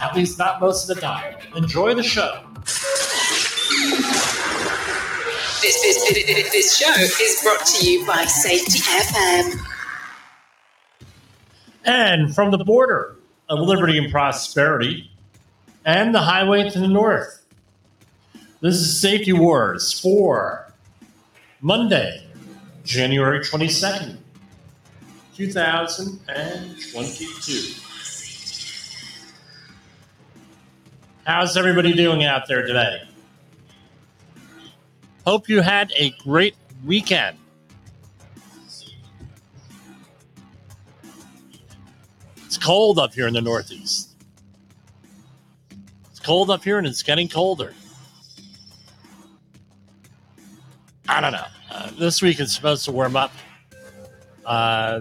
at least not most of the time. Enjoy the show. This, this, this, this show is brought to you by Safety FM. And from the border of liberty and prosperity and the highway to the north, this is Safety Wars for Monday, January 22nd, 2022. How's everybody doing out there today? Hope you had a great weekend. It's cold up here in the Northeast. It's cold up here and it's getting colder. I don't know. Uh, this week is supposed to warm up. Uh,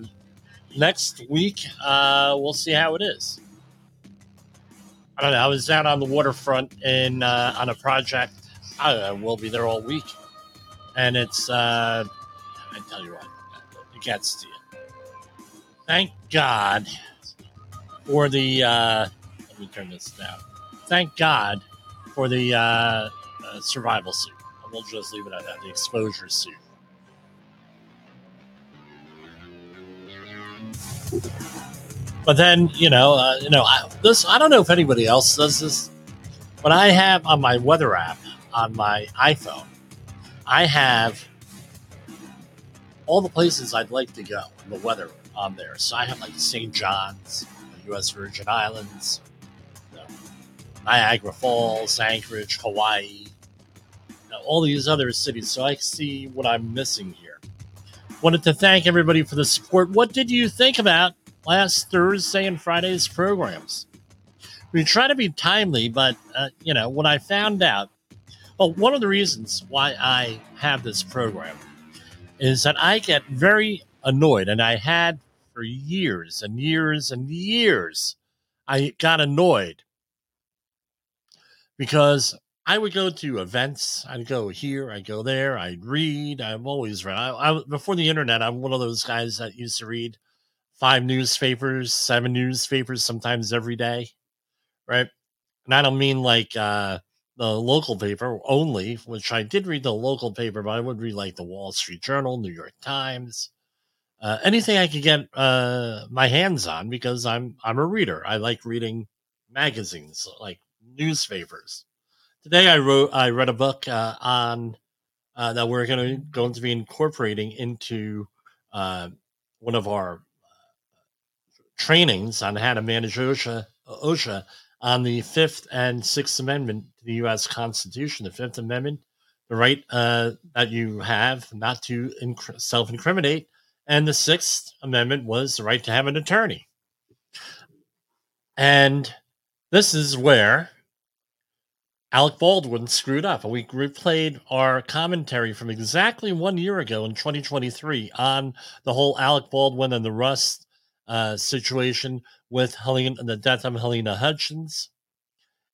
next week, uh, we'll see how it is. I don't know. I was down on the waterfront in uh, on a project. I don't know. We'll be there all week, and it's. Uh, I tell you what, it gets to you. Thank God for the. Uh, let me turn this down. Thank God for the uh, uh, survival suit. We'll just leave it at that. The exposure suit. But then, you know, uh, you know, I, this I don't know if anybody else does this, but I have on my weather app on my iPhone, I have all the places I'd like to go and the weather on there. So I have like St. John's, the U.S. Virgin Islands, you know, Niagara Falls, Anchorage, Hawaii, you know, all these other cities. So I see what I'm missing here. Wanted to thank everybody for the support. What did you think about last Thursday and Friday's programs. We try to be timely, but uh, you know what I found out. Well, one of the reasons why I have this program is that I get very annoyed, and I had for years and years and years. I got annoyed because I would go to events. I'd go here, I'd go there, I'd read. I've always read. I, I, before the internet, I'm one of those guys that used to read five newspapers, seven newspapers, sometimes every day, right? And I don't mean like uh, the local paper only, which I did read the local paper, but I would read like the Wall Street Journal, New York Times, uh, anything I could get uh, my hands on because I'm I'm a reader. I like reading magazines, like newspapers. Today I wrote I read a book uh, on uh, that we're going to going to be incorporating into uh, one of our trainings on how to manage OSHA, OSHA on the Fifth and Sixth Amendment to the U.S. Constitution. The Fifth Amendment, the right uh, that you have not to inc- self incriminate, and the Sixth Amendment was the right to have an attorney. And this is where Alec Baldwin screwed up. We replayed our commentary from exactly one year ago in 2023 on the whole Alec Baldwin and the Rust uh, situation with Helena, the death of Halyna Hutchins,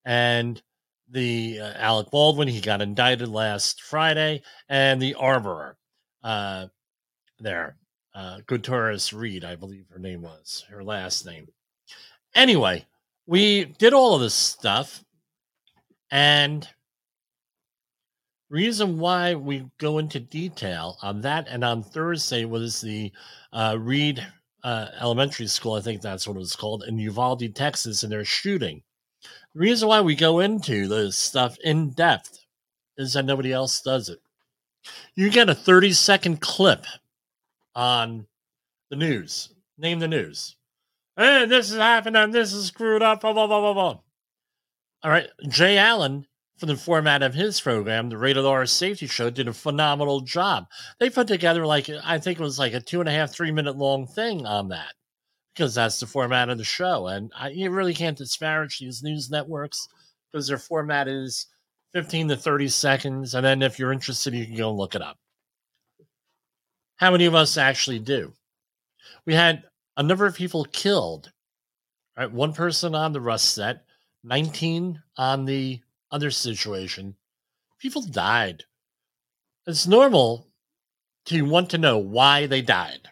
and the uh, Alec Baldwin. He got indicted last Friday, and the armorer uh, there, uh, Gutierrez Reed, I believe her name was her last name. Anyway, we did all of this stuff, and reason why we go into detail on that and on Thursday was the uh, Reed uh, elementary school, I think that's what it was called, in Uvalde, Texas, and they're shooting. The reason why we go into this stuff in depth is that nobody else does it. You get a 30 second clip on the news. Name the news. Hey, this is happening. This is screwed up. Blah, blah, blah, blah, blah. All right. Jay Allen for the format of his program, the Rated R Safety Show, did a phenomenal job. They put together like I think it was like a two and a half, three minute long thing on that because that's the format of the show. And I, you really can't disparage these news networks because their format is 15 to 30 seconds. And then if you're interested, you can go and look it up. How many of us actually do? We had a number of people killed. Right, one person on the Rust set, 19 on the other situation. People died. It's normal to want to know why they died.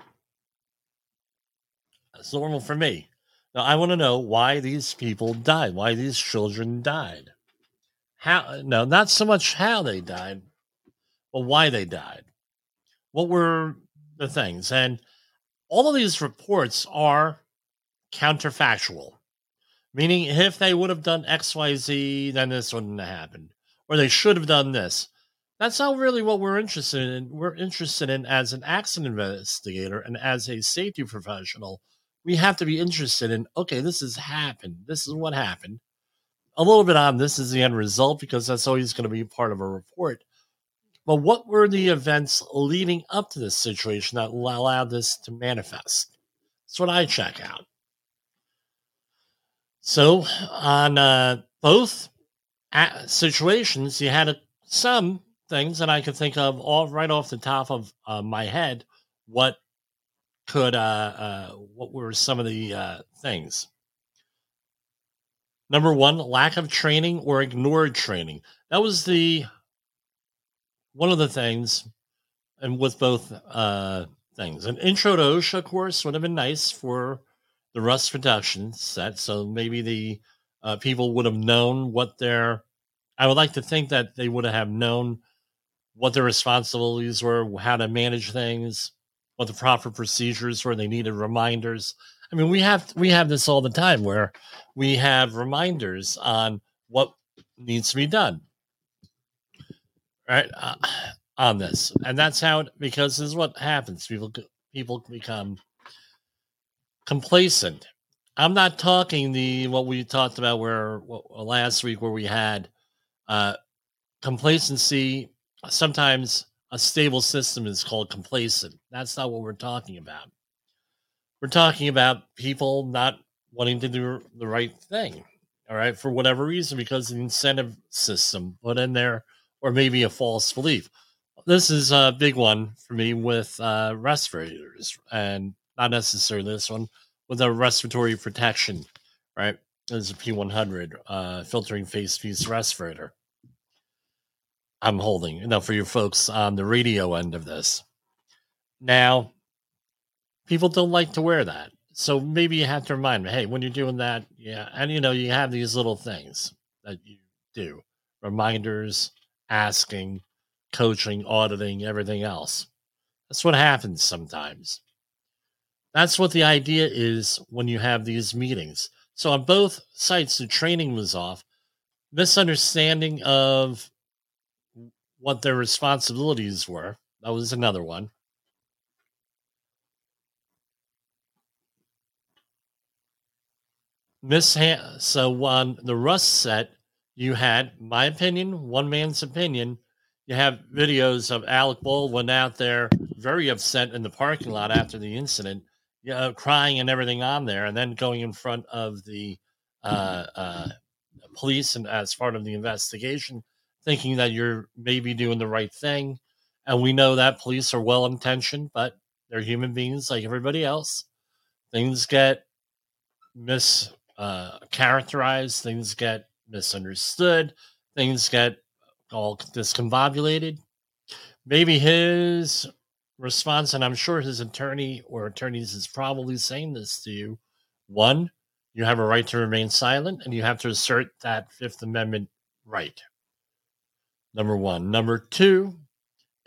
It's normal for me. Now, I want to know why these people died, why these children died. How, no, not so much how they died, but why they died. What were the things? And all of these reports are counterfactual, meaning if they would have done XYZ, then this wouldn't have happened, or they should have done this. That's not really what we're interested in. We're interested in as an accident investigator and as a safety professional we have to be interested in okay, this has happened. This is what happened. A little bit on this is the end result because that's always going to be part of a report. But what were the events leading up to this situation that allowed this to manifest? That's what I check out. So, on uh, both situations, you had a, some things that I could think of all right off the top of uh, my head what could uh, uh, what were some of the uh, things? Number one, lack of training or ignored training. That was the one of the things, and with both uh, things. An intro to OSHA course would have been nice for the Rust production set, so maybe the uh, people would have known what their. I would like to think that they would have known what their responsibilities were, how to manage things, what the proper procedures were. They needed reminders. I mean, we have we have this all the time where we have reminders on what needs to be done, right? Uh, on this, and that's how it, because this is what happens. People people become complacent. I'm not talking the what we talked about where last week where we had uh, complacency. Sometimes a stable system is called complacent. That's not what we're talking about. We're talking about people not wanting to do the right thing, all right, for whatever reason, because the incentive system put in there, or maybe a false belief. This is a big one for me with uh, respirators, and not necessarily this one, with a respiratory protection, right? This is a P100 uh, filtering face piece respirator. I'm holding, know, for you folks on the radio end of this. Now, people don't like to wear that. So maybe you have to remind me, hey, when you're doing that, yeah, and you know, you have these little things that you do reminders, asking, coaching, auditing, everything else. That's what happens sometimes. That's what the idea is when you have these meetings. So on both sites, the training was off. Misunderstanding of what their responsibilities were. That was another one. Miss so on the Rust set, you had my opinion, one man's opinion. You have videos of Alec Baldwin out there, very upset in the parking lot after the incident, you know, crying and everything on there, and then going in front of the uh, uh, police and as part of the investigation thinking that you're maybe doing the right thing. And we know that police are well intentioned, but they're human beings like everybody else. Things get mischaracterized, uh, things get misunderstood, things get all discombobulated. Maybe his response, and I'm sure his attorney or attorneys is probably saying this to you. One, you have a right to remain silent, and you have to assert that Fifth Amendment right number one. Number two,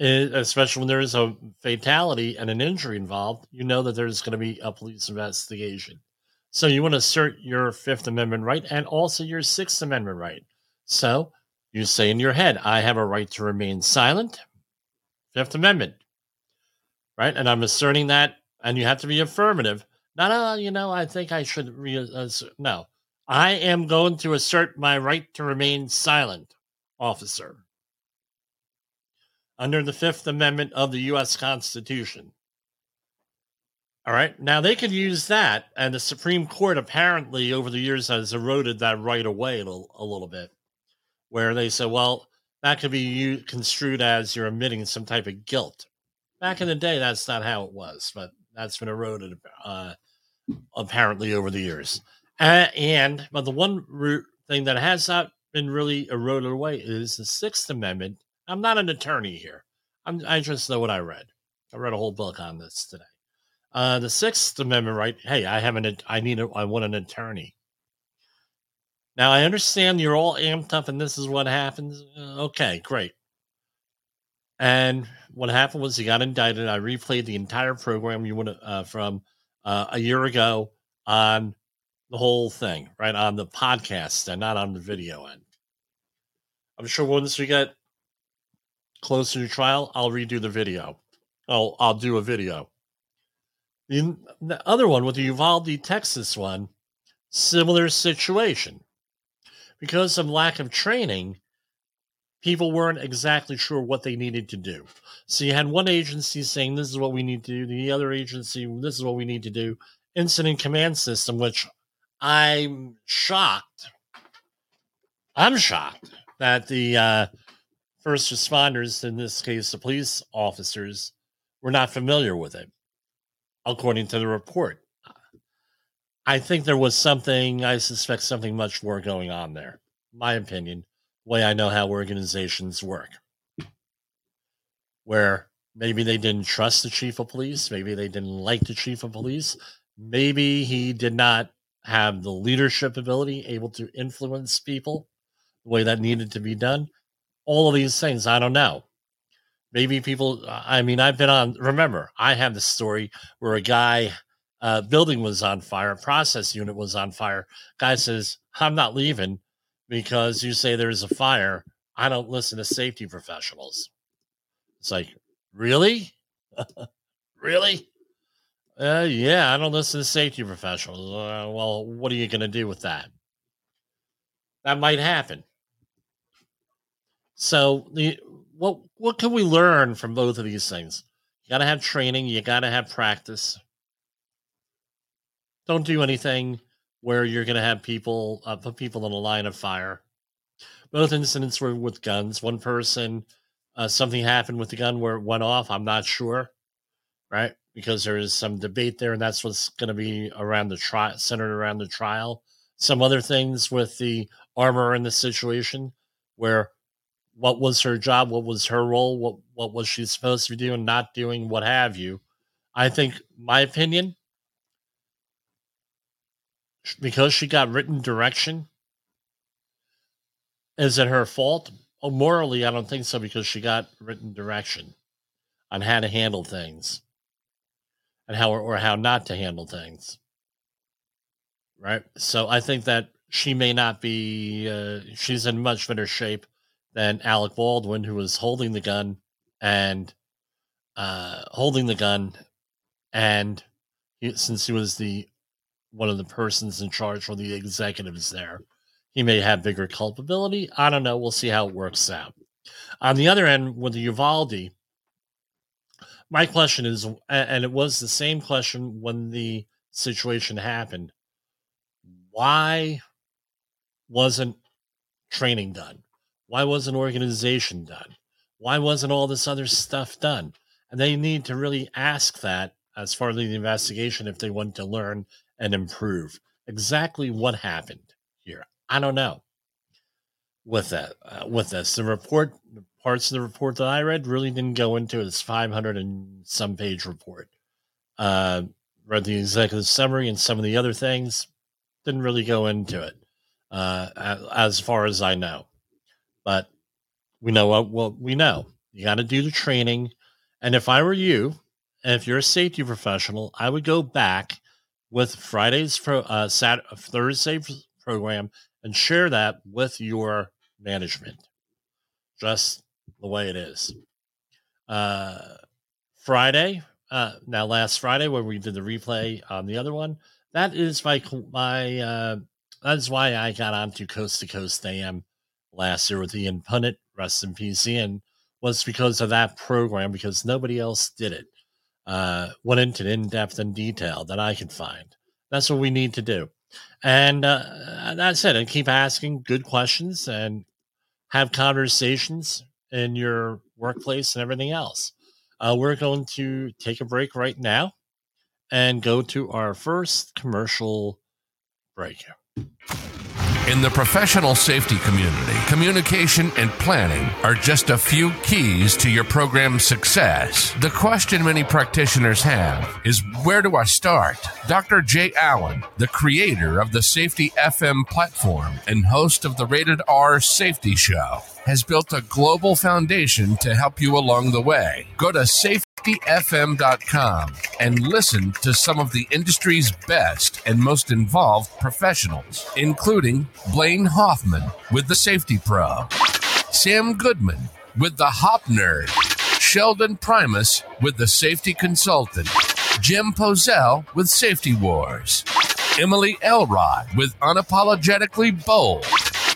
especially when there is a fatality and an injury involved, you know that there's going to be a police investigation. So you want to assert your Fifth Amendment right and also your Sixth Amendment right. So you say in your head, I have a right to remain silent. Fifth Amendment. Right? And I'm asserting that, and you have to be affirmative. Not, uh, you know, I think I should. Re- no. I am going to assert my right to remain silent, officer under the Fifth Amendment of the U.S. Constitution. All right. Now they could use that, and the Supreme Court apparently over the years has eroded that right away a little, a little bit, where they said, well, that could be construed as you're admitting some type of guilt. Back in the day, that's not how it was, but that's been eroded uh, apparently over the years. Uh, and but the one thing that has not been really eroded away is the Sixth Amendment. I'm not an attorney here. I'm, I just know what I read. I read a whole book on this today. Uh, the Sixth Amendment right. Hey, I have an. I need. A, I want an attorney. Now I understand you're all amped up, and this is what happens. Uh, okay, great. And what happened was he got indicted. I replayed the entire program you went uh, from uh, a year ago on the whole thing, right on the podcast and not on the video end. I'm sure once we get closer to trial, I'll redo the video. I'll I'll do a video. The, the other one with the Uvalde, Texas one, similar situation. Because of lack of training, people weren't exactly sure what they needed to do. So you had one agency saying, This is what we need to do, the other agency, This is what we need to do. Incident command system, which I'm shocked. I'm shocked that the uh, first responders, in this case, the police officers, were not familiar with it, according to the report. I think there was something, I suspect something much more going on there, my opinion way I know how organizations work. Where maybe they didn't trust the chief of police, maybe they didn't like the chief of police, maybe he did not have the leadership ability able to influence people the way that needed to be done. All of these things, I don't know. Maybe people, I mean, I've been on, remember, I have the story where a guy, uh, building was on fire, a process unit was on fire. Guy says, I'm not leaving because you say there's a fire. I don't listen to safety professionals. It's like, really? really? Uh, yeah, I don't listen to safety professionals. Uh, well, what are you going to do with that? That might happen. So, the what what can we learn from both of these things? You got to have training. You got to have practice. Don't do anything where you're going to have people uh, put people in a line of fire. Both incidents were with guns. One person, uh, something happened with the gun where it went off. I'm not sure, right? Because there is some debate there, and that's what's going to be around the trial, centered around the trial. Some other things with the armor in the situation, where what was her job, what was her role, what what was she supposed to be doing, not doing, what have you. I think my opinion because she got written direction? Is it her fault? Oh, morally, I don't think so because she got written direction on how to handle things and how or how not to handle things. Right. So I think that she may not be. Uh, she's in much better shape than Alec Baldwin, who was holding the gun and uh, holding the gun, and he, since he was the one of the persons in charge or the executives there. He may have bigger culpability. I don't know. We'll see how it works out. On the other end, with the Uvalde, my question is, and it was the same question when the situation happened why wasn't training done? Why wasn't organization done? Why wasn't all this other stuff done? And they need to really ask that as far as the investigation if they want to learn and improve. Exactly what happened here, I don't know. With that, uh, with this, the report, parts of the report that I read really didn't go into it. It's 500 and some page report. Uh, read the executive summary and some of the other things. Didn't really go into it, uh, as far as I know. But we know what, what we know. You got to do the training. And if I were you, and if you're a safety professional, I would go back with Friday's pro, uh, Saturday, Thursday program and share that with your management. Just the way it is. Uh, Friday, uh, now last Friday when we did the replay on the other one, that is my my uh, that's why I got onto Coast to Coast AM last year with Ian Punnett, rest in peace, Ian, was because of that program because nobody else did it. Uh, went into in depth and detail that I could find. That's what we need to do. And uh, that's it. And keep asking good questions and have conversations in your workplace and everything else. Uh, we're going to take a break right now and go to our first commercial break. In the professional safety community, communication and planning are just a few keys to your program's success. The question many practitioners have is where do I start? Dr. Jay Allen, the creator of the Safety FM platform and host of the Rated R Safety Show, has built a global foundation to help you along the way. Go to safetyfm.com and listen to some of the industry's best and most involved professionals, including Blaine Hoffman with the Safety Pro, Sam Goodman with the Hop Nerd, Sheldon Primus with the Safety Consultant, Jim Poesl with Safety Wars, Emily Elrod with Unapologetically Bold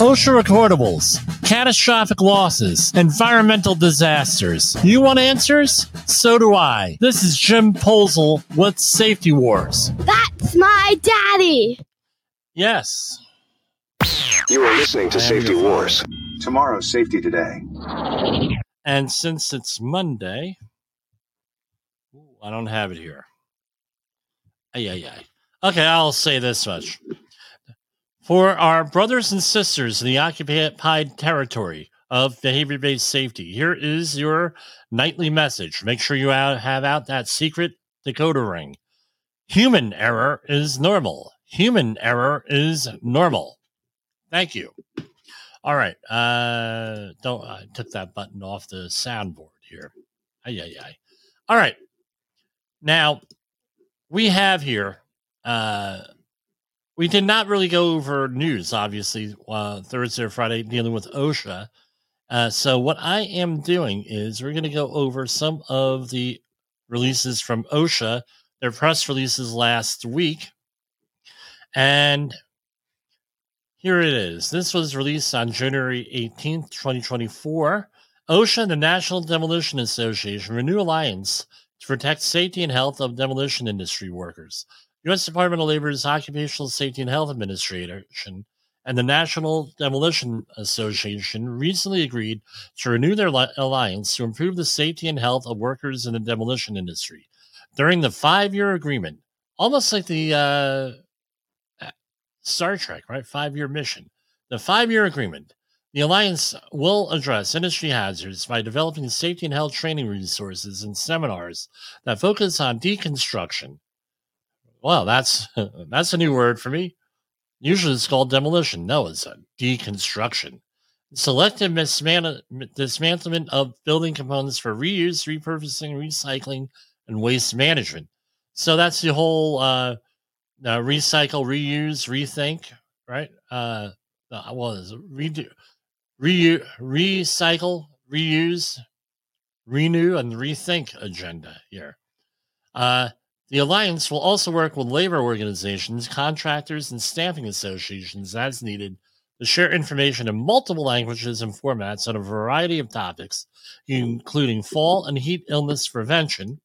OSHA recordables, catastrophic losses, environmental disasters. You want answers? So do I. This is Jim Poesl with Safety Wars. That's my daddy. Yes. You are listening to I am Safety. Wars. Tomorrow's Safety Today. And since it's Monday, I don't have it here. Ay, ay, ay. Okay, I'll say this much. For our brothers and sisters in the occupied territory of behavior based safety, here is your nightly message. Make sure you have out that secret decoder ring. Human error is normal. Human error is normal. Thank you. All right. Uh, don't I took that button off the soundboard here. Ay, ay, ay. All right. Now we have here. Uh, we did not really go over news, obviously, uh, Thursday or Friday dealing with OSHA. Uh, so what I am doing is we're going to go over some of the releases from OSHA, their press releases last week, and here it is. This was released on January 18th, 2024. OSHA and the National Demolition Association renew alliance to protect safety and health of demolition industry workers. U.S. Department of Labor's Occupational Safety and Health Administration and the National Demolition Association recently agreed to renew their li- alliance to improve the safety and health of workers in the demolition industry. During the five year agreement, almost like the uh, Star Trek, right? Five year mission. The five year agreement. The Alliance will address industry hazards by developing safety and health training resources and seminars that focus on deconstruction. Well, that's that's a new word for me. Usually it's called demolition. No, it's a deconstruction. Selective misman- dismantlement of building components for reuse, repurposing, recycling, and waste management. So that's the whole uh, uh, recycle, reuse, rethink, right? Uh, what is? Redo, reu- recycle, reuse, renew, and rethink agenda here. Uh, the alliance will also work with labor organizations, contractors, and staffing associations as needed to share information in multiple languages and formats on a variety of topics, including fall and heat illness prevention.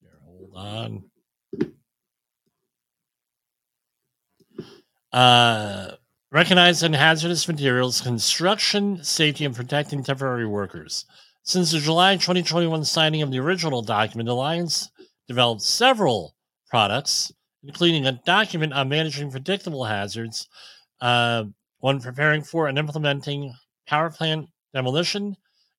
Here, hold on. Uh, recognizing hazardous materials, construction safety, and protecting temporary workers. Since the July 2021 signing of the original document, Alliance developed several products, including a document on managing predictable hazards, uh, one preparing for and implementing power plant demolition,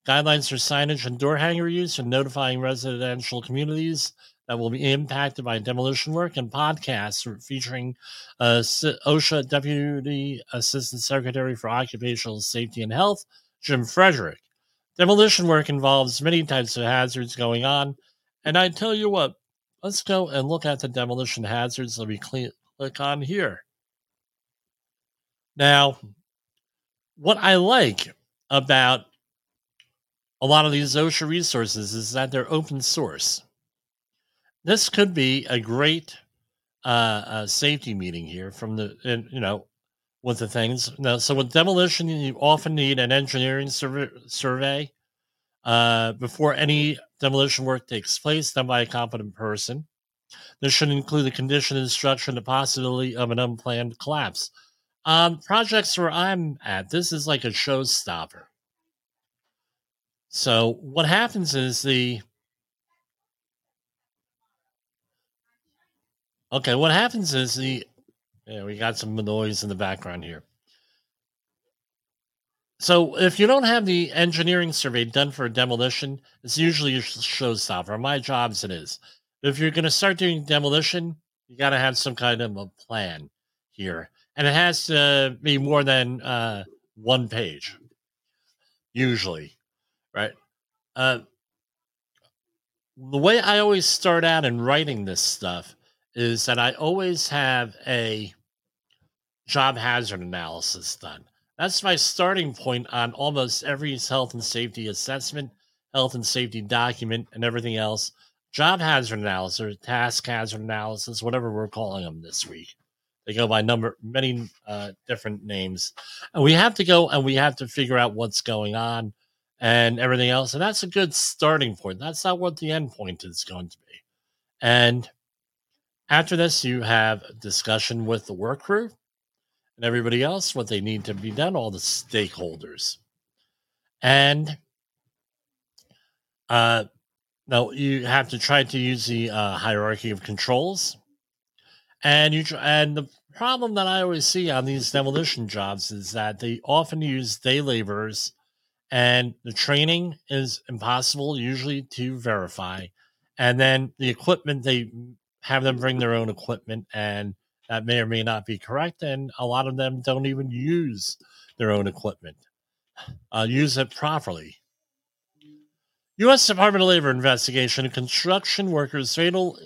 guidelines for signage and door hanger use, and notifying residential communities that will be impacted by demolition work, and podcasts featuring uh, OSHA Deputy Assistant Secretary for Occupational Safety and Health, Jim Frederick. Demolition work involves many types of hazards going on, and I tell you what, let's go and look at the demolition hazards that we click on here. Now, what I like about a lot of these OSHA resources is that they're open source. This could be a great uh, uh, safety meeting here from the, you know, with the things. Now, so with demolition, you often need an engineering survey, survey uh, before any demolition work takes place done by a competent person. This should include the condition, instruction, the possibility of an unplanned collapse. Um, projects where I'm at, this is like a showstopper. So what happens is the okay, what happens is the yeah, we got some noise in the background here. So if you don't have the engineering survey done for a demolition, it's usually a showstopper. My jobs it is. If you're going to start doing demolition, you got to have some kind of a plan here, and it has to be more than uh, one page, usually, right? Uh, the way I always start out in writing this stuff is that I always have a job hazard analysis done. That's my starting point on almost every health and safety assessment, health and safety document, and everything else. Job hazard analysis, task hazard analysis, whatever we're calling them this week. They go by number, many uh, different names. And we have to go and we have to figure out what's going on and everything else. And that's a good starting point. That's not what the end point is going to be. And after this, you have discussion with the work crew and everybody else what they need to be done, all the stakeholders. And uh, now you have to try to use the uh, hierarchy of controls. And you and the problem that I always see on these demolition jobs is that they often use day laborers, and the training is impossible usually to verify. And then the equipment they have them bring their own equipment and that may or may not be correct, and a lot of them don't even use their own equipment, uh, use it properly. U.S. Department of Labor investigation of construction workers' fatal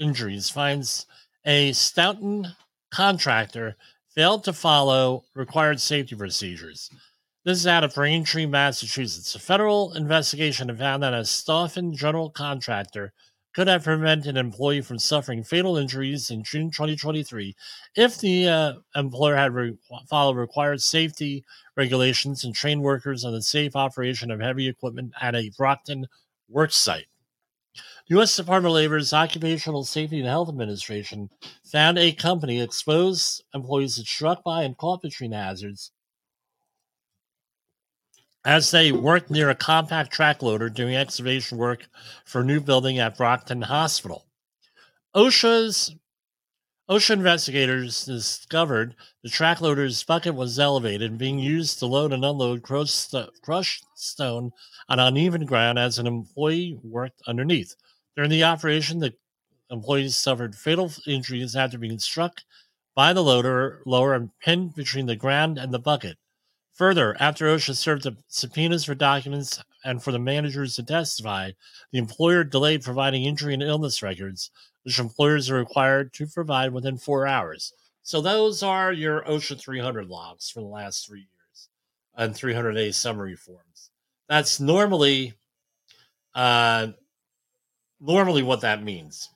injuries finds a Stoughton contractor failed to follow required safety procedures. This is out of Braintree, Massachusetts. A federal investigation found that a Stoughton general contractor could have prevented an employee from suffering fatal injuries in June 2023 if the uh, employer had re- followed required safety regulations and trained workers on the safe operation of heavy equipment at a Brockton work site. The U.S. Department of Labor's Occupational Safety and Health Administration found a company exposed employees that struck by and caught between hazards as they worked near a compact track loader doing excavation work for a new building at Brockton Hospital. OSHA's OSHA investigators discovered the track loader's bucket was elevated and being used to load and unload crushed stone on uneven ground as an employee worked underneath. During the operation, the employees suffered fatal injuries after being struck by the loader lower and pinned between the ground and the bucket. Further, after OSHA served subpoenas for documents and for the managers to testify, the employer delayed providing injury and illness records, which employers are required to provide within four hours. So those are your OSHA 300 logs for the last three years and 300 day summary forms. That's normally, uh, normally what that means.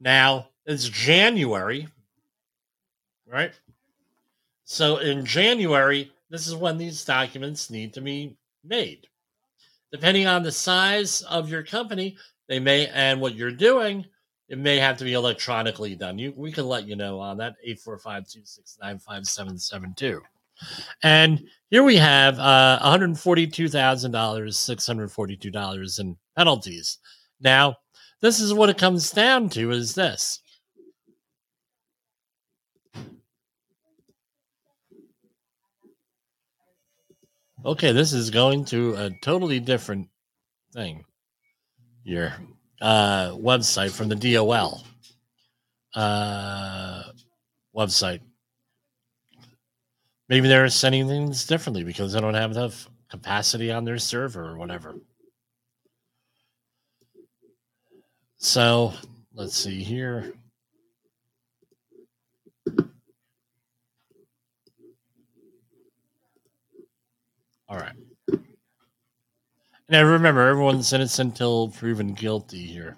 Now it's January, right? So in January, this is when these documents need to be made. Depending on the size of your company, they may and what you're doing, it may have to be electronically done. You we can let you know on that 845-269-5772. And here we have uh, $142,000, $642 in penalties. Now, this is what it comes down to is this. Okay, this is going to a totally different thing. Your uh, website from the DOL uh, website. Maybe they're sending things differently because they don't have enough capacity on their server or whatever. So let's see here. All right. Now remember, everyone's innocent until proven guilty here.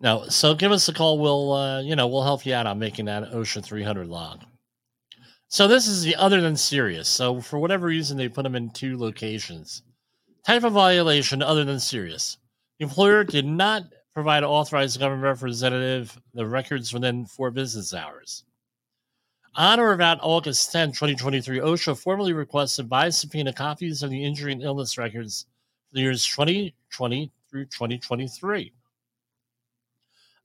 No, so give us a call. We'll, uh, you know, we'll help you out on making that OSHA 300 log. So this is the other than serious. So for whatever reason, they put them in two locations. Type of violation other than serious. The employer did not provide authorized government representative the records within four business hours. On or about August 10, 2023, OSHA formally requested by subpoena copies of the injury and illness records for the years 2020 through 2023.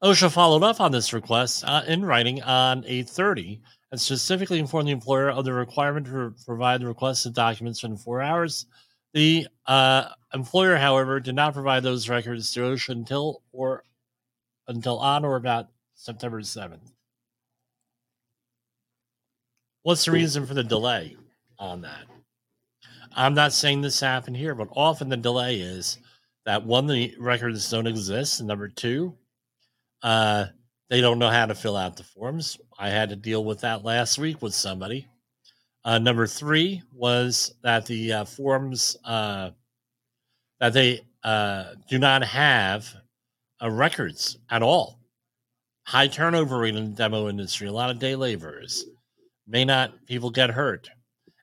OSHA followed up on this request uh, in writing on 830 and specifically informed the employer of the requirement to provide the requested documents within four hours. The uh, employer, however, did not provide those records to OSHA until or until on or about September 7th. What's the reason for the delay on that? I'm not saying this happened here, but often the delay is that one, the records don't exist, and number two, uh, they don't know how to fill out the forms. I had to deal with that last week with somebody. Uh, number three was that the uh, forms uh, that they uh, do not have uh, records at all. High turnover rate in the demo industry, a lot of day laborers may not people get hurt.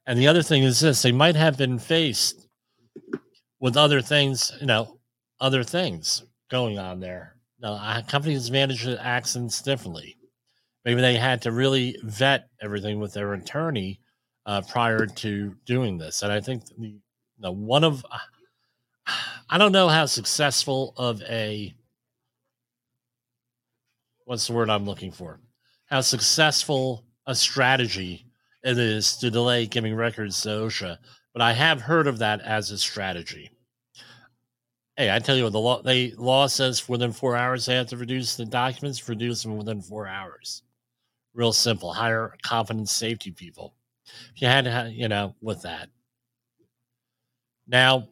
And the other thing is this they might have been faced with other things, you know, other things going on there. Now, companies manage accidents differently. Maybe they had to really vet everything with their attorney uh, prior to doing this. And I think the, the one of, I don't know how successful of a, what's the word I'm looking for? How successful a strategy it is to delay giving records to OSHA, but I have heard of that as a strategy. Hey, I tell you what, the law law says within four hours they have to produce the documents, produce them within four hours. Real simple. Higher confidence safety people. If you had to, you know, with that. Now,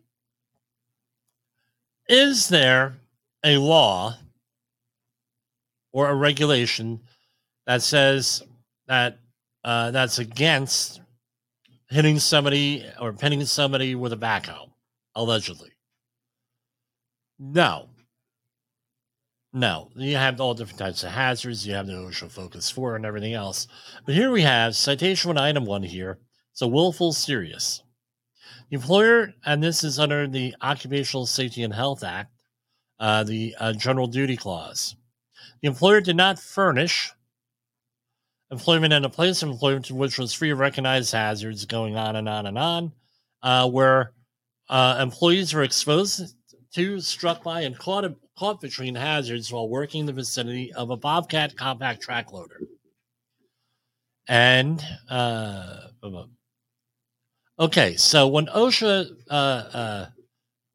is there a law or a regulation that says that uh, that's against hitting somebody or pinning somebody with a backhoe, allegedly. No. No, you have all different types of hazards. You have the OSHA Focus 4 and everything else. But here we have citation one, item one here. So willful serious. The employer, and this is under the Occupational Safety and Health Act, uh, the uh, General Duty Clause. The employer did not furnish employment and a place of employment which was free of recognized hazards going on and on and on, uh, where uh, employees were exposed to, struck by, and caught, caught between hazards while working in the vicinity of a Bobcat compact track loader. And, uh, okay, so when OSHA uh, uh,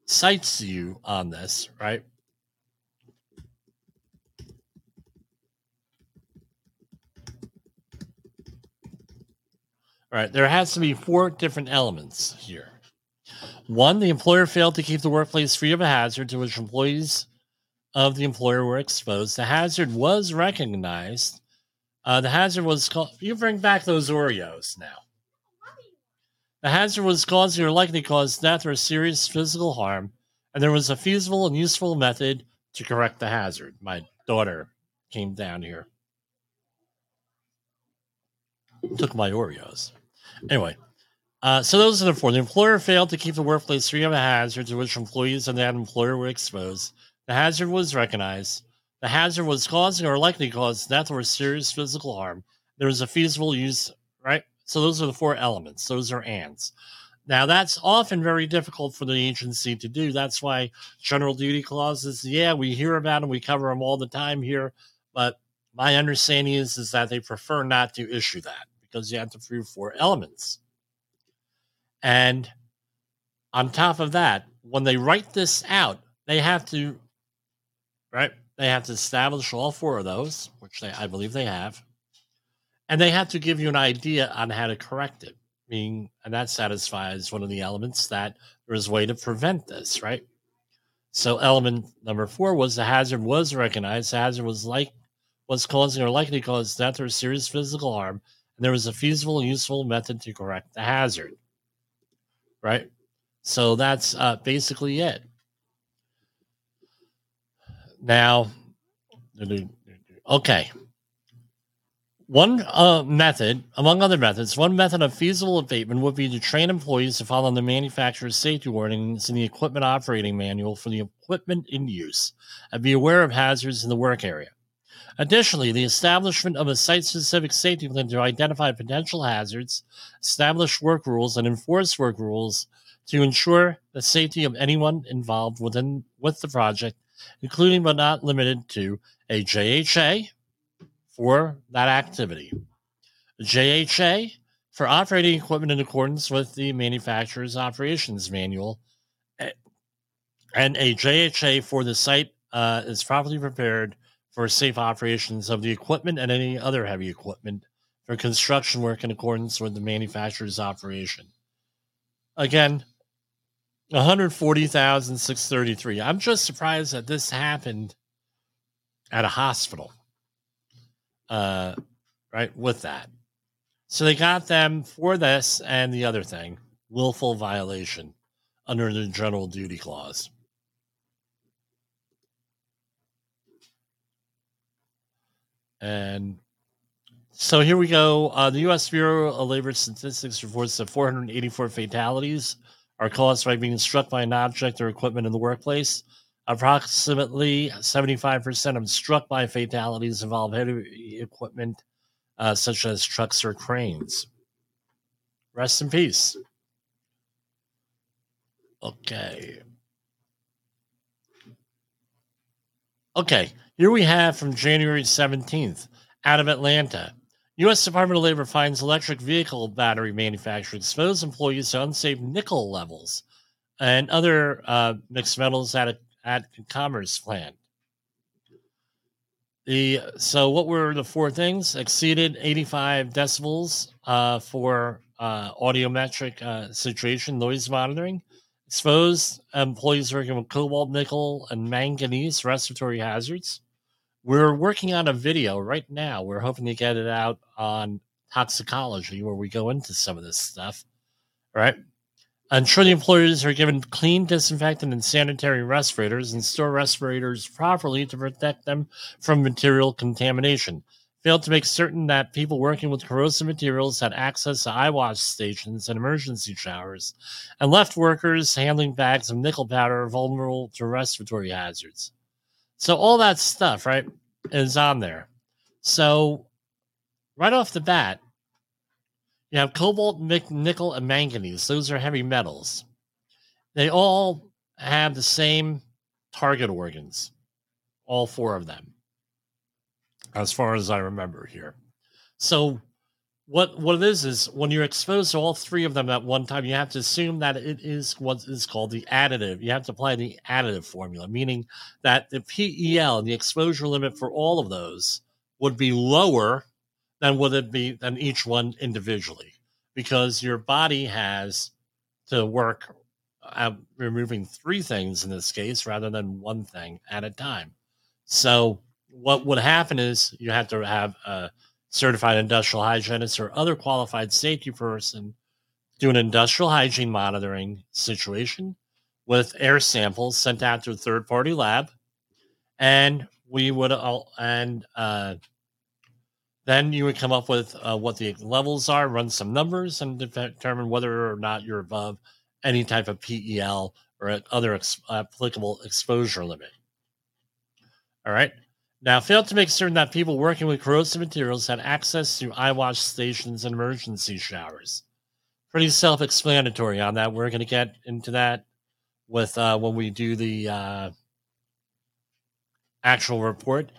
cites you on this, right? All right, there has to be four different elements here. One, the employer failed to keep the workplace free of a hazard to which employees of the employer were exposed. The hazard was recognized. Uh, the hazard was called. You bring back those Oreos now. The hazard was causing or likely cause death or serious physical harm, and there was a feasible and useful method to correct the hazard. My daughter came down here, took my Oreos. Anyway, uh, so those are the four. The employer failed to keep the workplace free of a hazard to which employees of that employer were exposed. The hazard was recognized. The hazard was causing or likely caused death or serious physical harm. There was a feasible use, right? So those are the four elements. Those are ands. Now that's often very difficult for the agency to do. That's why general duty clauses, yeah, we hear about them, we cover them all the time here, but my understanding is is that they prefer not to issue that because you have to prove four elements. And on top of that, when they write this out, they have to, right? They have to establish all four of those, which they, I believe they have, and they have to give you an idea on how to correct it. Meaning, and that satisfies one of the elements that there is a way to prevent this, right? So element number four was the hazard was recognized. The hazard was like was causing or likely to cause death or serious physical harm, and there was a feasible and useful method to correct the hazard. Right. So that's uh, basically it. Now, okay. One uh, method, among other methods, one method of feasible abatement would be to train employees to follow the manufacturer's safety warnings in the equipment operating manual for the equipment in use and be aware of hazards in the work area. Additionally, the establishment of a site specific safety plan to identify potential hazards, establish work rules, and enforce work rules to ensure the safety of anyone involved within with the project, including but not limited to a JHA, for that activity. A JHA for operating equipment in accordance with the manufacturer's operations manual, and a JHA for the site uh, is properly prepared for safe operations of the equipment and any other heavy equipment for construction work in accordance with the manufacturer's operation. Again, 140,633. I'm just surprised that this happened at a hospital uh, right, with that. So they got them for this and the other thing willful violation under the general duty clause. And so here we go. Uh, the U.S. Bureau of Labor Statistics reports that 484 fatalities are caused by being struck by an object or equipment in the workplace. Approximately 75% of struck by fatalities involve heavy equipment uh, such as trucks or cranes. Rest in peace. Okay. Okay, here we have from January 17th out of Atlanta. U.S. Department of Labor finds electric vehicle battery manufacturer exposed employees to unsafe nickel levels and other uh, mixed metals at a at Commerce Plant. The so what were the four things? Exceeded 85 decibels uh, for uh, audiometric uh, situation noise monitoring. Exposed employees working with cobalt, nickel, and manganese respiratory hazards. We're working on a video right now. We're hoping to get it out on toxicology, where we go into some of this stuff. Right. Ensure the employers are given clean, disinfectant, and sanitary respirators and store respirators properly to protect them from material contamination. Failed to make certain that people working with corrosive materials had access to eye wash stations and emergency showers, and left workers handling bags of nickel powder vulnerable to respiratory hazards. So, all that stuff, right, is on there. So, right off the bat, you have cobalt, nickel, and manganese. Those are heavy metals. They all have the same target organs, all four of them, as far as I remember here. So, what what it is is when you're exposed to all three of them at one time, you have to assume that it is what is called the additive. You have to apply the additive formula, meaning that the PEL, the exposure limit for all of those, would be lower than would it be than each one individually because your body has to work at removing three things in this case rather than one thing at a time. So what would happen is you have to have a certified industrial hygienist or other qualified safety person do an industrial hygiene monitoring situation with air samples sent out to a third party lab and we would all and uh, then you would come up with uh, what the levels are, run some numbers, and determine whether or not you're above any type of PEL or other ex- applicable exposure limit. All right. Now, fail to make certain that people working with corrosive materials had access to eye wash stations and emergency showers. Pretty self explanatory on that. We're going to get into that with uh, when we do the uh, actual report.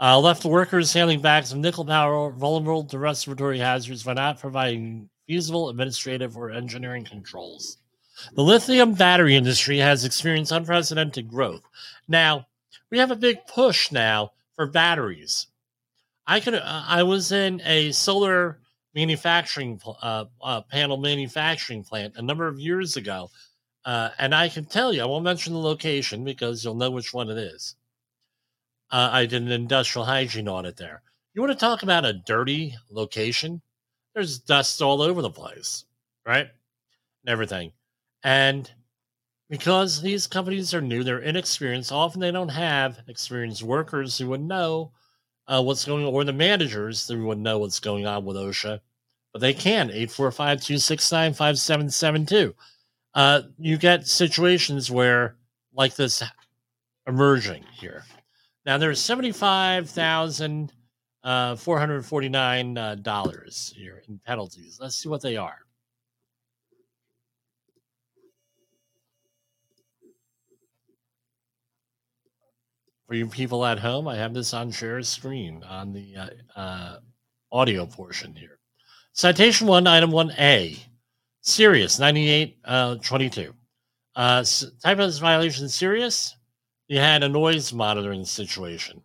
Uh, left workers handling bags of nickel power vulnerable to respiratory hazards by not providing feasible administrative or engineering controls. The lithium battery industry has experienced unprecedented growth. Now, we have a big push now for batteries. I could uh, I was in a solar manufacturing uh, uh, panel manufacturing plant a number of years ago Uh, and I can tell you, I won't mention the location because you'll know which one it is. Uh, I did an industrial hygiene audit there. You want to talk about a dirty location? There's dust all over the place, right? And everything. And because these companies are new, they're inexperienced. Often they don't have experienced workers who would know uh, what's going on, or the managers who would know what's going on with OSHA. But they can 845 269 5772. Uh, you get situations where, like this, emerging here. Now there's seventy-five thousand uh, four hundred forty-nine uh, dollars here in penalties. Let's see what they are. For you people at home, I have this on share screen on the uh, uh, audio portion here. Citation one, item one A, serious ninety-eight uh, twenty-two. Uh, type of violation serious. You had a noise monitoring situation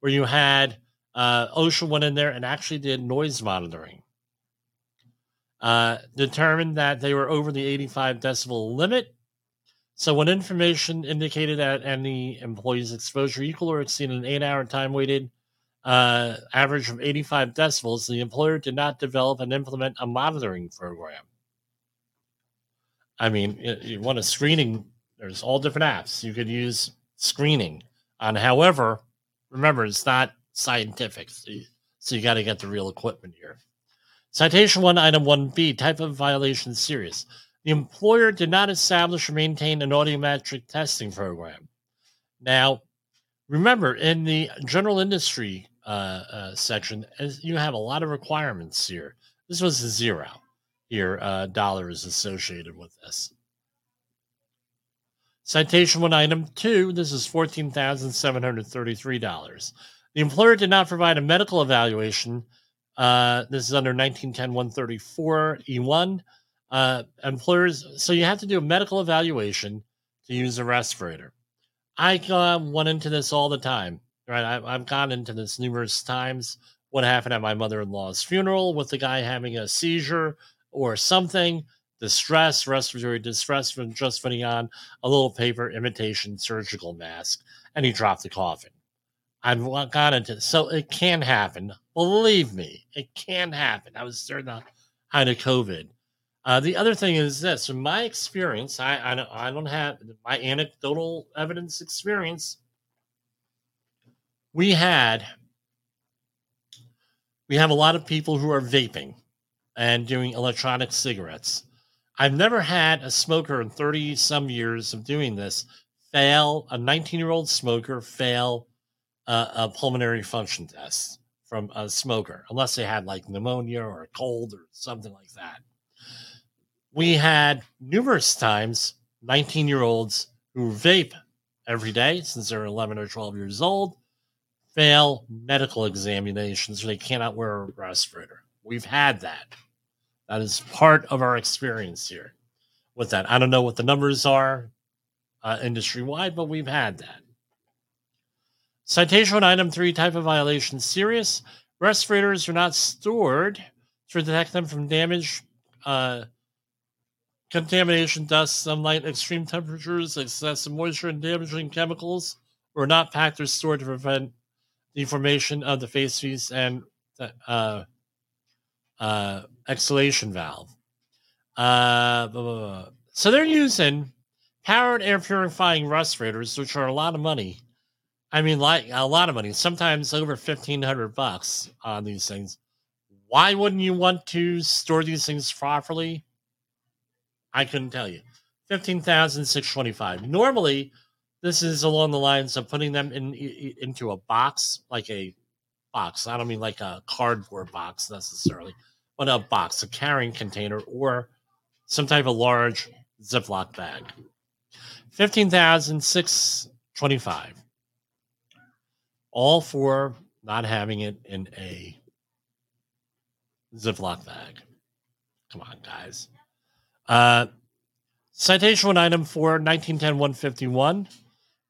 where you had uh, OSHA went in there and actually did noise monitoring. Uh, determined that they were over the 85 decibel limit. So when information indicated that any employee's exposure equal or exceeded an eight-hour time weighted uh, average of 85 decibels, the employer did not develop and implement a monitoring program. I mean, you, want a screening. There's all different apps you could use screening on. However, remember it's not scientific, so you, so you got to get the real equipment here. Citation one, item one B, type of violation serious. The employer did not establish or maintain an audiometric testing program. Now, remember in the general industry uh, uh, section, you have a lot of requirements here. This was a zero here, uh, dollars associated with this. Citation one, item two. This is fourteen thousand seven hundred thirty-three dollars. The employer did not provide a medical evaluation. Uh, this is under 1910 134 E1. Uh, employers, so you have to do a medical evaluation to use a respirator. I uh, went into this all the time, right? I, I've gone into this numerous times. What happened at my mother in law's funeral with the guy having a seizure or something, distress, respiratory distress from just putting on a little paper imitation surgical mask, and he dropped the coffin. I've gone into so it can happen. Believe me, it can happen. I was during the height of COVID. Uh, the other thing is this: from my experience, I I don't, I don't have my anecdotal evidence experience. We had we have a lot of people who are vaping and doing electronic cigarettes. I've never had a smoker in 30 some years of doing this fail, a 19 year old smoker fail uh, a pulmonary function test from a smoker, unless they had like pneumonia or a cold or something like that. We had numerous times 19 year olds who vape every day since they're 11 or 12 years old fail medical examinations so they cannot wear a respirator. We've had that. That is part of our experience here with that. I don't know what the numbers are uh, industry wide, but we've had that. Citation item three type of violation serious. Respirators are not stored to protect them from damage, uh, contamination, dust, sunlight, extreme temperatures, excessive moisture, and damaging chemicals, were not packed or stored to prevent the formation of the face piece and uh, uh, exhalation valve. Uh, blah, blah, blah. So they're using powered air purifying respirators, which are a lot of money I mean, like a lot of money, sometimes over fifteen hundred bucks on these things. Why wouldn't you want to store these things properly? I couldn't tell you. 15,625. Normally, this is along the lines of putting them in into a box, like a box. I don't mean like a cardboard box necessarily, but a box, a carrying container, or some type of large Ziploc bag. Fifteen thousand six twenty-five all for not having it in a Ziploc bag. Come on, guys. Uh, citation one item for 1910 151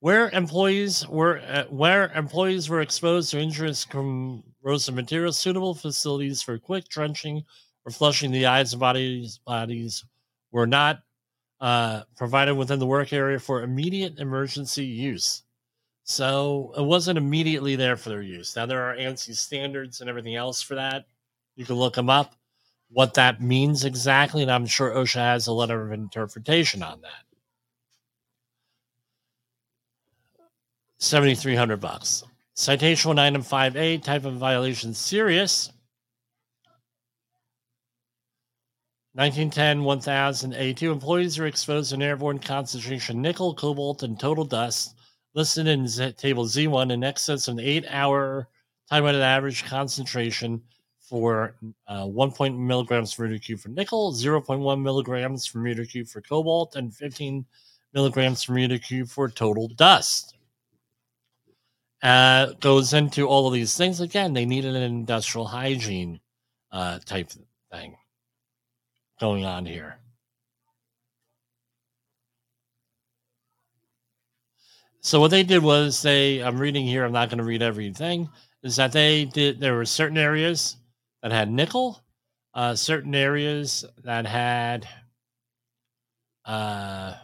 where employees were uh, where employees were exposed to injurious corrosive materials suitable facilities for quick drenching or flushing the eyes and bodies bodies were not uh, provided within the work area for immediate emergency use. So it wasn't immediately there for their use. Now there are ANSI standards and everything else for that. You can look them up, what that means exactly, and I'm sure OSHA has a letter of interpretation on that. Seventy three hundred bucks. Citation one item five A type of violation serious. 1910 1000 A2 employees are exposed to an airborne concentration nickel, cobalt, and total dust listed in Z- table Z1 in excess of an eight hour time weighted average concentration for uh, 1. point milligrams per meter cube for nickel, 0.1 milligrams per meter cube for cobalt, and 15 milligrams per meter cube for total dust. Uh, goes into all of these things. Again, they needed an industrial hygiene uh, type thing going on here. So what they did was they I'm reading here, I'm not going to read everything, is that they did there were certain areas that had nickel, uh, certain areas that had uh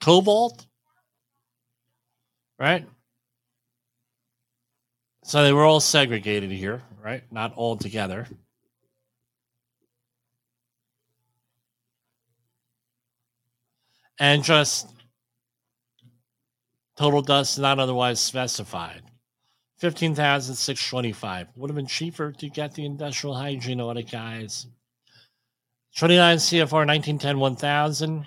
cobalt, right? So they were all segregated here, right? Not all together. And just total dust not otherwise specified. 15,625. Would have been cheaper to get the industrial hygiene audit, guys. 29 CFR 1910 1000.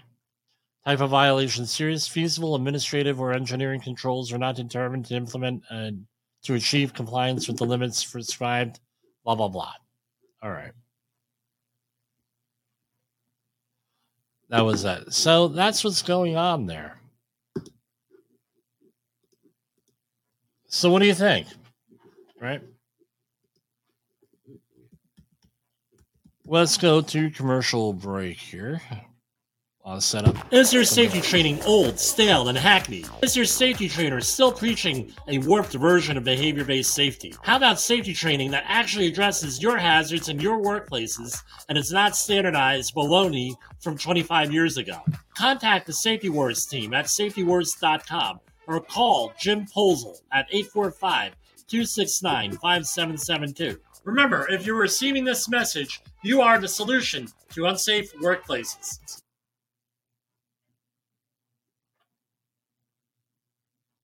Type of violation serious, feasible, administrative, or engineering controls are not determined to implement and to achieve compliance with the limits prescribed, blah, blah, blah. All right. That was that. So that's what's going on there. So what do you think? Right? Let's go to commercial break here. Uh, setup. Is your safety training old, stale, and hackneyed? Is your safety trainer still preaching a warped version of behavior based safety? How about safety training that actually addresses your hazards in your workplaces and is not standardized baloney from 25 years ago? Contact the Safety Wars team at safetywars.com or call Jim Poesl at 845 269 5772. Remember, if you're receiving this message, you are the solution to unsafe workplaces.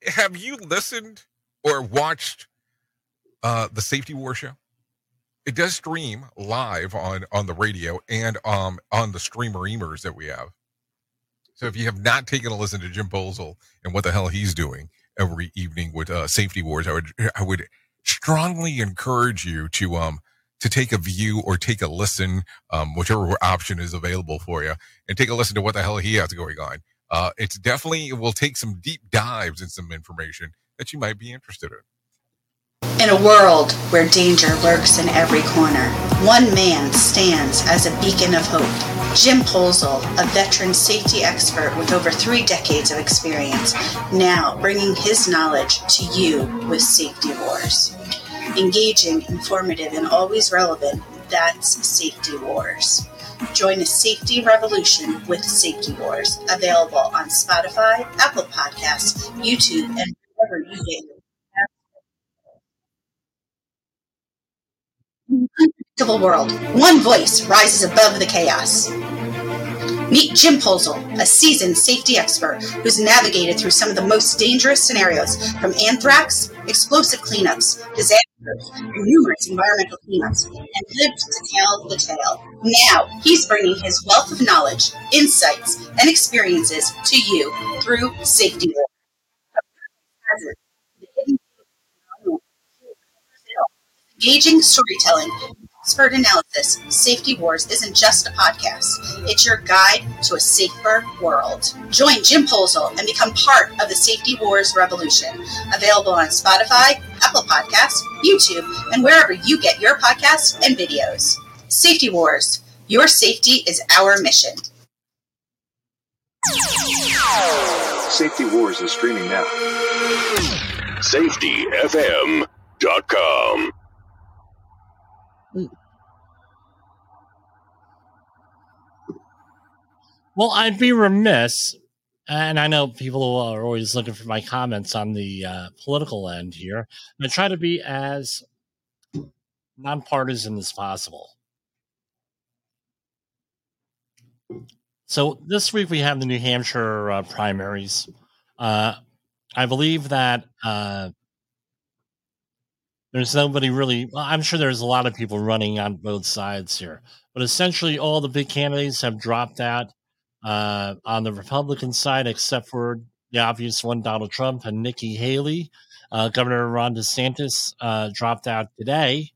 have you listened or watched uh the safety war show it does stream live on on the radio and um on the streamer emers that we have so if you have not taken a listen to jim Poesl and what the hell he's doing every evening with uh safety wars i would i would strongly encourage you to um to take a view or take a listen um whichever option is available for you and take a listen to what the hell he has going on uh, it's definitely it will take some deep dives and some information that you might be interested in. In a world where danger lurks in every corner, one man stands as a beacon of hope. Jim Poesl, a veteran safety expert with over three decades of experience, now bringing his knowledge to you with Safety Wars. Engaging, informative, and always relevant, that's Safety Wars. Join a safety revolution with Safety Wars, available on Spotify, Apple Podcasts, YouTube, and wherever you get your unpredictable world. One voice rises above the chaos. Meet Jim Poesl, a seasoned safety expert who's navigated through some of the most dangerous scenarios from anthrax, explosive cleanups, disasters, and numerous environmental cleanups, and lived to tell the tale. Now he's bringing his wealth of knowledge, insights, and experiences to you through Safety Wars. Engaging storytelling, expert analysis, Safety Wars isn't just a podcast. It's your guide to a safer world. Join Jim Poesl and become part of the Safety Wars revolution. Available on Spotify, Apple Podcasts, YouTube, and wherever you get your podcasts and videos. Safety Wars. Your safety is our mission. Safety Wars is streaming now. SafetyFM.com. Well, I'd be remiss, and I know people are always looking for my comments on the uh, political end here. I try to be as nonpartisan as possible. So this week we have the New Hampshire uh, primaries. Uh, I believe that uh, there's nobody really. Well, I'm sure there's a lot of people running on both sides here, but essentially all the big candidates have dropped out uh, on the Republican side, except for the obvious one, Donald Trump and Nikki Haley. Uh, Governor Ron DeSantis uh, dropped out today,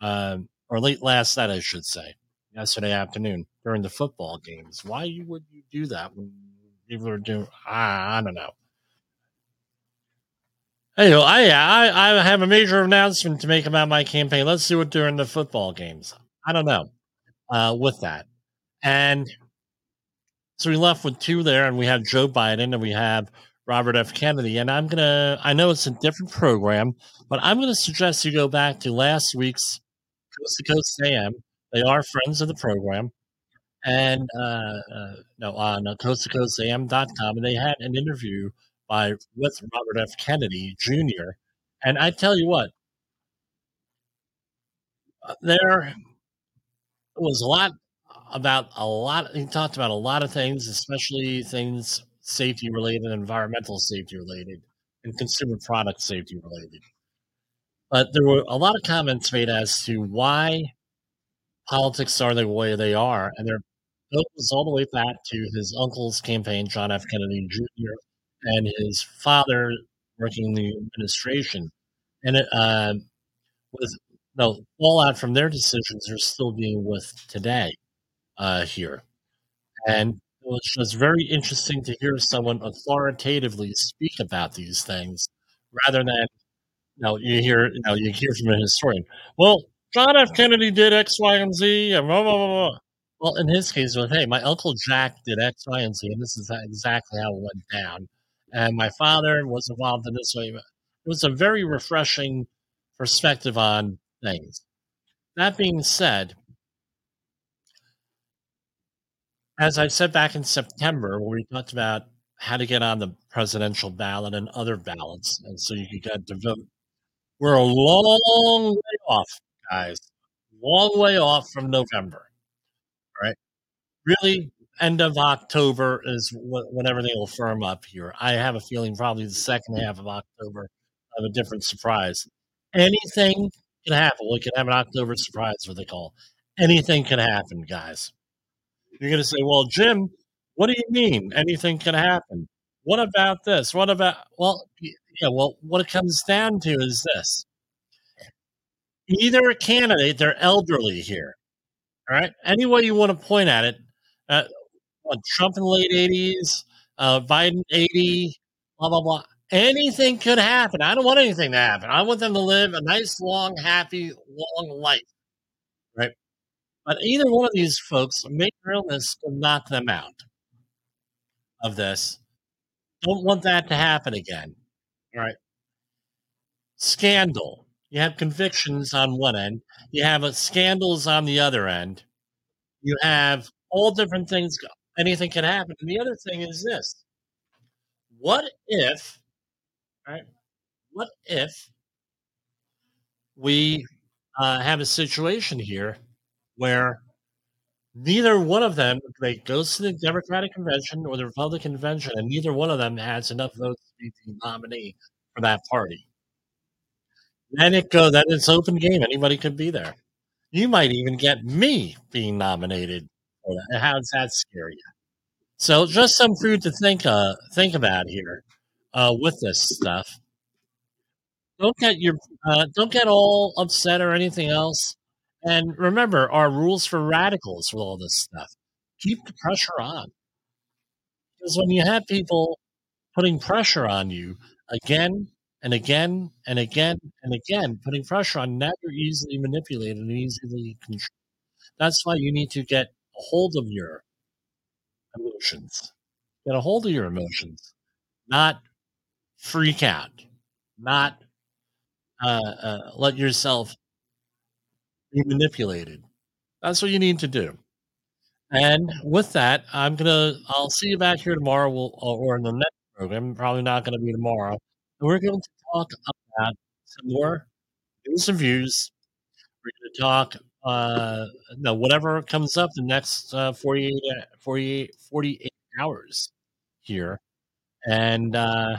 uh, or late last night, I should say, yesterday afternoon during the football games. Why would you do that when people are doing? I, I don't know. Hey, I, I I have a major announcement to make about my campaign. Let's do it during the football games. I don't know uh, with that, and so we left with two there, and we have Joe Biden and we have Robert F. Kennedy. And I'm gonna I know it's a different program, but I'm gonna suggest you go back to last week's Coast to Coast AM. They are friends of the program, and uh, uh, no on uh, coast to coast am.com, and they had an interview by with Robert F. Kennedy Jr. And I tell you what, uh, there was a lot about a lot. He talked about a lot of things, especially things safety related, environmental safety related, and consumer product safety related. But there were a lot of comments made as to why politics are the way they are, and they're goes all the way back to his uncle's campaign, John F. Kennedy Jr and his father working in the administration. And it, uh, with the fallout from their decisions, they're still being with today uh, here. And it was just very interesting to hear someone authoritatively speak about these things rather than you know you hear you know you hear from a historian. Well, John F. Kennedy did X, Y, and Z, and blah blah blah. blah. Well, in his case, with hey, my uncle Jack did X, Y, and Z, and this is exactly how it went down and my father was involved in this way. It was a very refreshing perspective on things. That being said, as I said back in September, when we talked about how to get on the presidential ballot and other ballots, and so you could get to vote, we're a long way off, guys. Long way off from November. Right? Really, end of October is wh- when everything will firm up here. I have a feeling probably the second half of October of a different surprise. Anything can happen. We can have an October surprise, what they call. Anything can happen, guys. You're going to say, well, Jim, what do you mean? Anything can happen. What about this? What about, well, yeah, well, what it comes down to is this either a candidate, they're elderly here. All right. Any way you want to point at it, uh, Trump in the late 80s, uh, Biden 80, blah, blah, blah. Anything could happen. I don't want anything to happen. I want them to live a nice, long, happy, long life. But either one of these folks, major illness will knock them out of this. Don't want that to happen again. All right. Scandal. You have convictions on one end, you have scandals on the other end. You have all different things anything can happen. And the other thing is this what if, right? What if we uh, have a situation here where neither one of them they goes to the Democratic convention or the Republican convention, and neither one of them has enough votes to be the nominee for that party. Then it go then it's open game. Anybody could be there. You might even get me being nominated that. How does that scare you? So just some food to think uh think about here uh with this stuff. Don't get your uh, don't get all upset or anything else. And remember our rules for radicals with all this stuff. Keep the pressure on. Because when you have people putting pressure on you again and again and again and again, putting pressure on, now you're easily manipulated and easily controlled. That's why you need to get a hold of your emotions. Get a hold of your emotions, not freak out, not uh, uh, let yourself be manipulated. That's what you need to do. And with that, I'm gonna. I'll see you back here tomorrow. We'll or in the next program. Probably not going to be tomorrow. And we're going to talk about some more news and views. We're going to talk. Uh, no, whatever comes up the next uh, 48, 48, 48 hours here, and uh,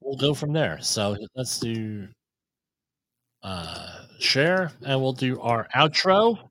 we'll go from there. So let's do uh, share, and we'll do our outro.